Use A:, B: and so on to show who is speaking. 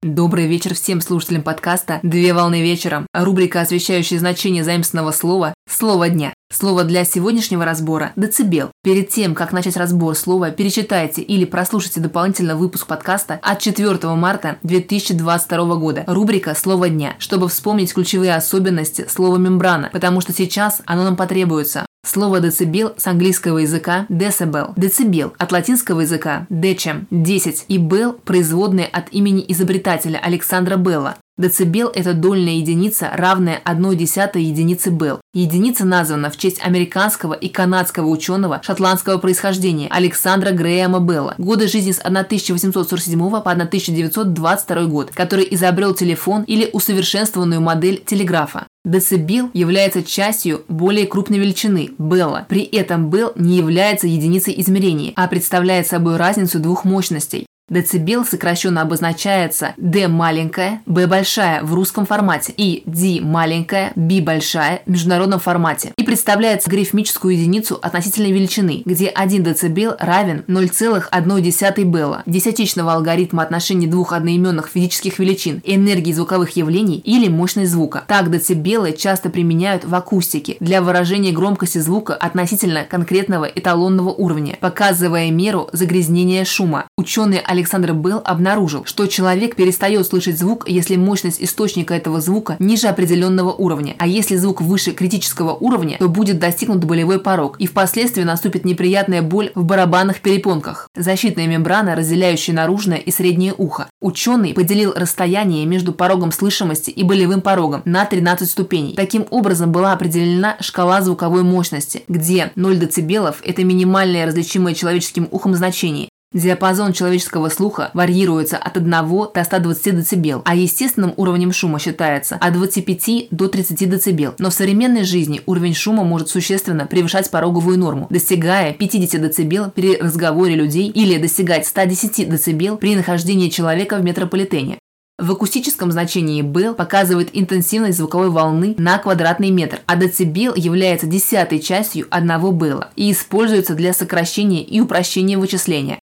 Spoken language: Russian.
A: Добрый вечер всем слушателям подкаста «Две волны вечером». Рубрика, освещающая значение заимственного слова «Слово дня». Слово для сегодняшнего разбора – децибел. Перед тем, как начать разбор слова, перечитайте или прослушайте дополнительно выпуск подкаста от 4 марта 2022 года. Рубрика «Слово дня», чтобы вспомнить ключевые особенности слова «мембрана», потому что сейчас оно нам потребуется. Слово децибел с английского языка decibel. Децибел от латинского языка decem – 10 и bell – производные от имени изобретателя Александра Белла. Децибел – это дольная единица, равная 1 десятой единицы Белл. Единица названа в честь американского и канадского ученого шотландского происхождения Александра Грэема Белла, годы жизни с 1847 по 1922 год, который изобрел телефон или усовершенствованную модель телеграфа. Децибел является частью более крупной величины – Белла. При этом Белл не является единицей измерения, а представляет собой разницу двух мощностей. Децибел сокращенно обозначается D маленькая, B большая в русском формате и D маленькая, B большая в международном формате и представляет грифмическую единицу относительной величины, где 1 децибел равен 0,1 белла, десятичного алгоритма отношения двух одноименных физических величин, энергии звуковых явлений или мощность звука. Так децибелы часто применяют в акустике для выражения громкости звука относительно конкретного эталонного уровня, показывая меру загрязнения шума. Ученые Александр Белл обнаружил, что человек перестает слышать звук, если мощность источника этого звука ниже определенного уровня, а если звук выше критического уровня, то будет достигнут болевой порог, и впоследствии наступит неприятная боль в барабанных перепонках. Защитная мембрана, разделяющая наружное и среднее ухо. Ученый поделил расстояние между порогом слышимости и болевым порогом на 13 ступеней. Таким образом была определена шкала звуковой мощности, где 0 дБ – это минимальное различимое человеческим ухом значение, Диапазон человеческого слуха варьируется от 1 до 120 дБ, а естественным уровнем шума считается от 25 до 30 дБ. Но в современной жизни уровень шума может существенно превышать пороговую норму, достигая 50 дБ при разговоре людей или достигать 110 дБ при нахождении человека в метрополитене. В акустическом значении Б показывает интенсивность звуковой волны на квадратный метр, а децибел является десятой частью одного Б и используется для сокращения и упрощения вычисления.